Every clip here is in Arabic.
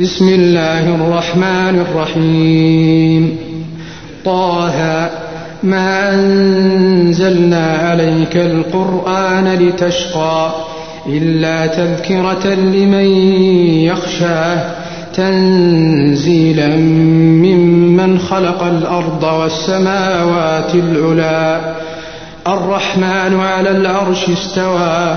بسم الله الرحمن الرحيم. طه ما أنزلنا عليك القرآن لتشقى إلا تذكرة لمن يخشاه تنزيلا ممن خلق الأرض والسماوات العلى الرحمن على العرش استوى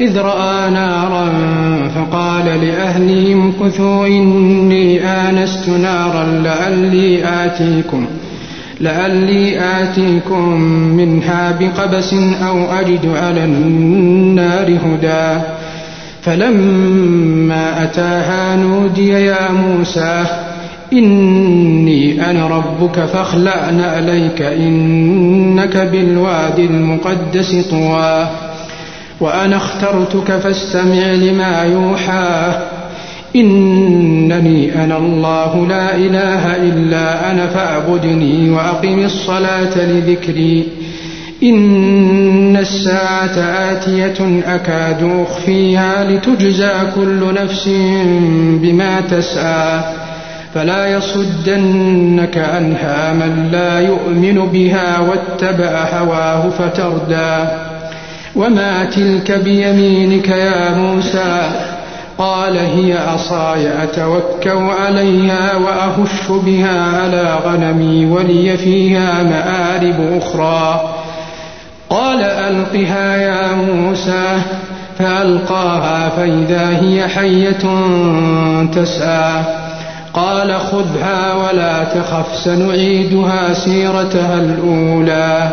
إذ رأى نارا فقال لأهلهم كثوا إني آنست نارا لعلي آتيكم لعلي آتيكم منها بقبس أو أجد على النار هدى. فلما أتاها نودي يا موسى إني أنا ربك فاخلع نعليك إنك بالوادي المقدس طوى. وأنا اخترتك فاستمع لما يوحى. إنني أنا الله لا إله إلا أنا فاعبدني وأقم الصلاة لذكري. إن الساعة آتية أكاد أخفيها لتجزى كل نفس بما تسعى. فلا يصدنك عنها من لا يؤمن بها واتبع هواه فتردى. وما تلك بيمينك يا موسى؟ قال هي عصاي أتوكأ عليها وأهش بها على غنمي ولي فيها مآرب أخرى. قال ألقها يا موسى فألقاها فإذا هي حية تسعى. قال خذها ولا تخف سنعيدها سيرتها الأولى.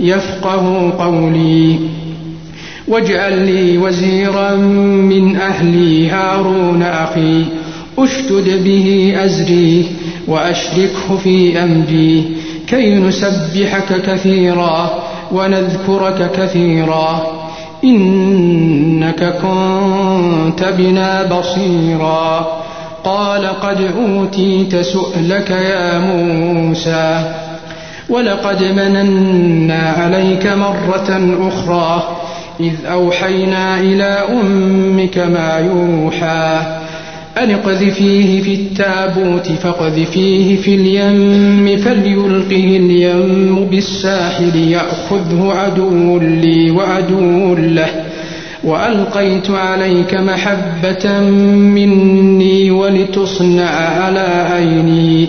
يفقه قولي. واجعل لي وزيرا من أهلي هارون أخي. أشتد به أزري وأشركه في أمري. كي نسبحك كثيرا ونذكرك كثيرا. إنك كنت بنا بصيرا. قال قد أوتيت سؤلك يا موسى. ولقد مننا عليك مرة أخرى إذ أوحينا إلى أمك ما يوحى أن اقذفيه في التابوت فاقذفيه في اليم فليلقه اليم بالساحل يأخذه عدو لي وعدو له. وألقيت عليك محبة مني ولتصنع على عيني.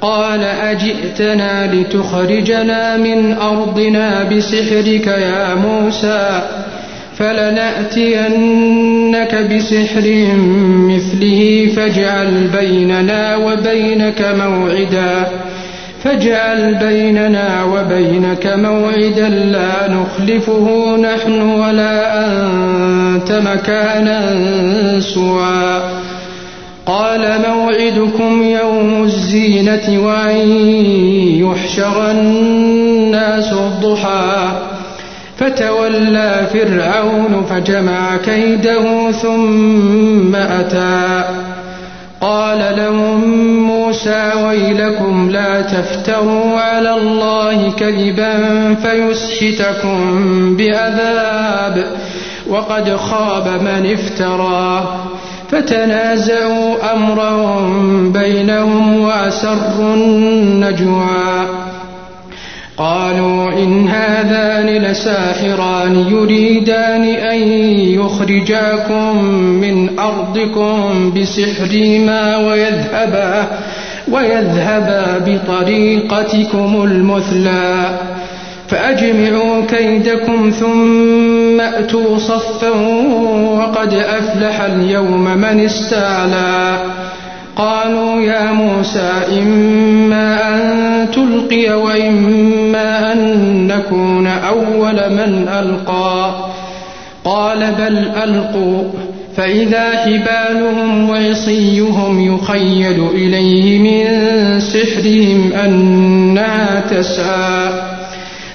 قال أجئتنا لتخرجنا من أرضنا بسحرك يا موسى فلنأتينك بسحر مثله فاجعل بيننا وبينك موعدا فاجعل بيننا وبينك موعدا لا نخلفه نحن ولا أنت مكانا سوى. قال موعدكم يوم الزينة وأن يحشر الناس الضحى. فتولى فرعون فجمع كيده ثم أتى. قال لهم موسى ويلكم لا تفتروا على الله كذبا فيسحتكم بعذاب وقد خاب من افترى. فتنازعوا أمرهم بينهم وأسروا النجوى. قالوا إن هذان لساحران يريدان أن يخرجاكم من أرضكم بسحرهما ويذهبا ويذهبا بطريقتكم المثلى. فأجمعوا كيدكم ثم أتوا صفا وقد أفلح اليوم من استعلى. قالوا يا موسى إما أن تلقي وإما أن نكون أول من ألقى. قال بل ألقوا فإذا حبالهم وعصيهم يخيل إليه من سحرهم أنها تسعى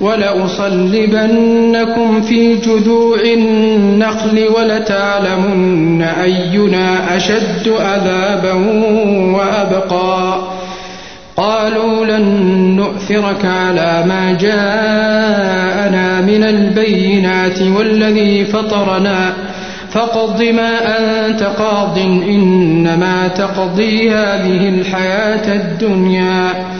ولأصلبنكم في جذوع النخل ولتعلمن أينا أشد عذابا وأبقى. قالوا لن نؤثرك على ما جاءنا من البينات والذي فطرنا. فاقض ما أنت قاض إنما تقضي هذه الحياة الدنيا.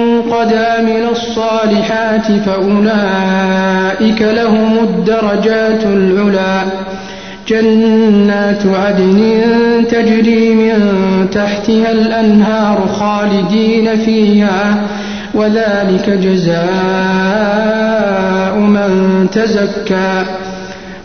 قد عمل الصالحات فأولئك لهم الدرجات العلى جنات عدن تجري من تحتها الأنهار خالدين فيها وذلك جزاء من تزكى.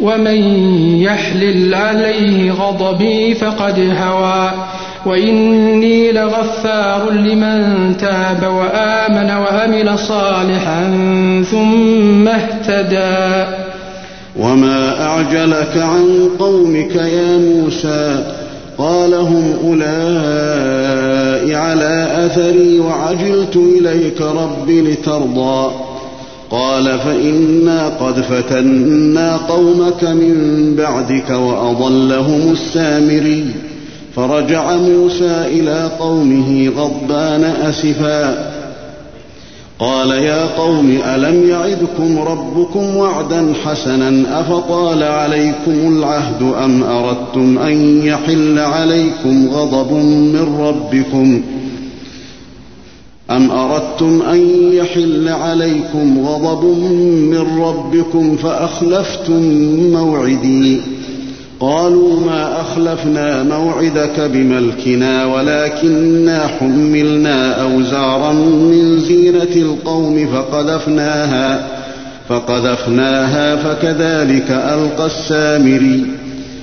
ومن يحلل عليه غضبي فقد هوى. وإني لغفار لمن تاب وآمن وعمل صالحا ثم اهتدى. وما أعجلك عن قومك يا موسى؟ قال هم أولئك على أثري وعجلت إليك رب لترضى. قال فإنا قد فتنا قومك من بعدك وأضلهم السامري. فرجع موسى إلى قومه غضبان أسفا. قال يا قوم ألم يعدكم ربكم وعدا حسنا أفطال عليكم العهد أم أردتم أن يحل عليكم غضب من ربكم ۖ أم أردتم أن يحل عليكم غضب من ربكم فأخلفتم موعدي. قالوا ما أخلفنا موعدك بملكنا ولكنا حملنا أوزارا من زينة القوم فقذفناها فقذفناها فكذلك ألقى السامري.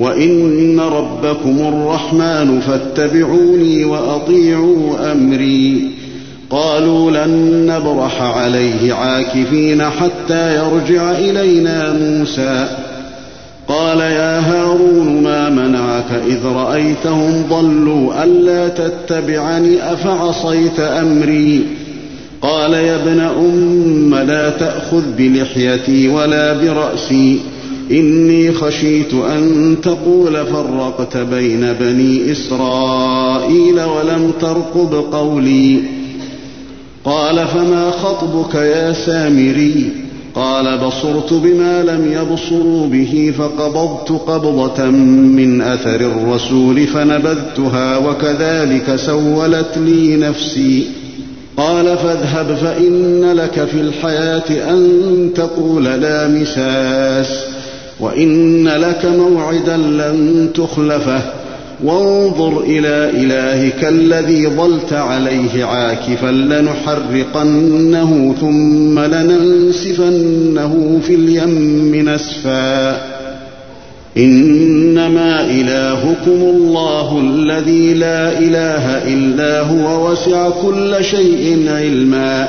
وإن ربكم الرحمن فاتبعوني وأطيعوا أمري. قالوا لن نبرح عليه عاكفين حتى يرجع إلينا موسى. قال يا هارون ما منعك إذ رأيتهم ضلوا ألا تتبعني أفعصيت أمري؟ قال يا ابن أم لا تأخذ بلحيتي ولا برأسي. إني خشيت أن تقول فرقت بين بني إسرائيل ولم ترقب قولي. قال فما خطبك يا سامري؟ قال بصرت بما لم يبصروا به فقبضت قبضة من أثر الرسول فنبذتها وكذلك سولت لي نفسي. قال فاذهب فإن لك في الحياة أن تقول لا مساس. وإن لك موعدا لن تخلفه. وانظر إلى إلهك الذي ظلت عليه عاكفا لنحرقنه ثم لننسفنه في اليم نسفا. إنما إلهكم الله الذي لا إله إلا هو وسع كل شيء علما.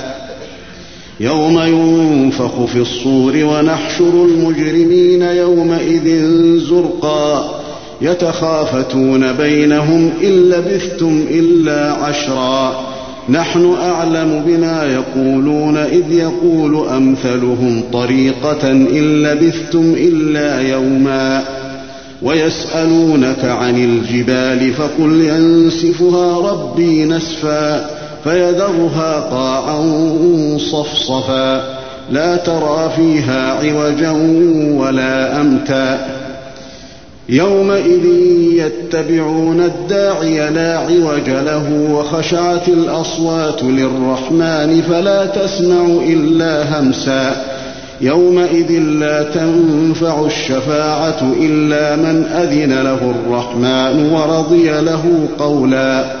يوم ينفخ في الصور ونحشر المجرمين يومئذ زرقا يتخافتون بينهم إن لبثتم إلا عشرا نحن أعلم بما يقولون إذ يقول أمثلهم طريقة إن لبثتم إلا يوما ويسألونك عن الجبال فقل ينسفها ربي نسفا فيذرها قاعا صفصفا. لا ترى فيها عوجا ولا أمتا. يومئذ يتبعون الداعي لا عوج له وخشعت الأصوات للرحمن فلا تسمع إلا همسا. يومئذ لا تنفع الشفاعة إلا من أذن له الرحمن ورضي له قولا.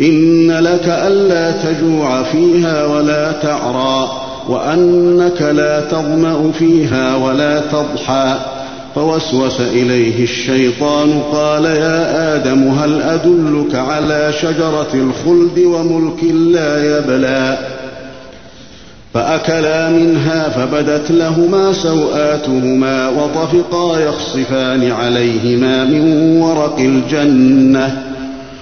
إن لك ألا تجوع فيها ولا تعرى وأنك لا تظمأ فيها ولا تضحى. فوسوس إليه الشيطان قال يا آدم هل أدلك على شجرة الخلد وملك لا يبلى؟ فأكلا منها فبدت لهما سوآتهما وطفقا يخصفان عليهما من ورق الجنة.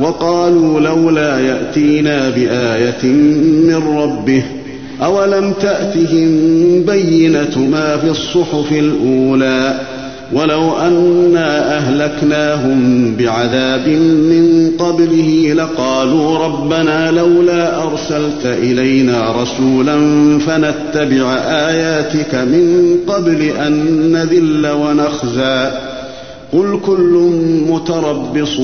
وقالوا لولا يأتينا بآية من ربه أولم تأتهم بينة ما في الصحف الأولى ولو أنا أهلكناهم بعذاب من قبله لقالوا ربنا لولا أرسلت إلينا رسولا فنتبع آياتك من قبل أن نذل ونخزى قل كل متربص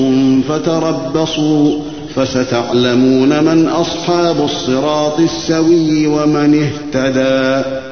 فتربصوا فستعلمون من أصحاب الصراط السوي ومن اهتدى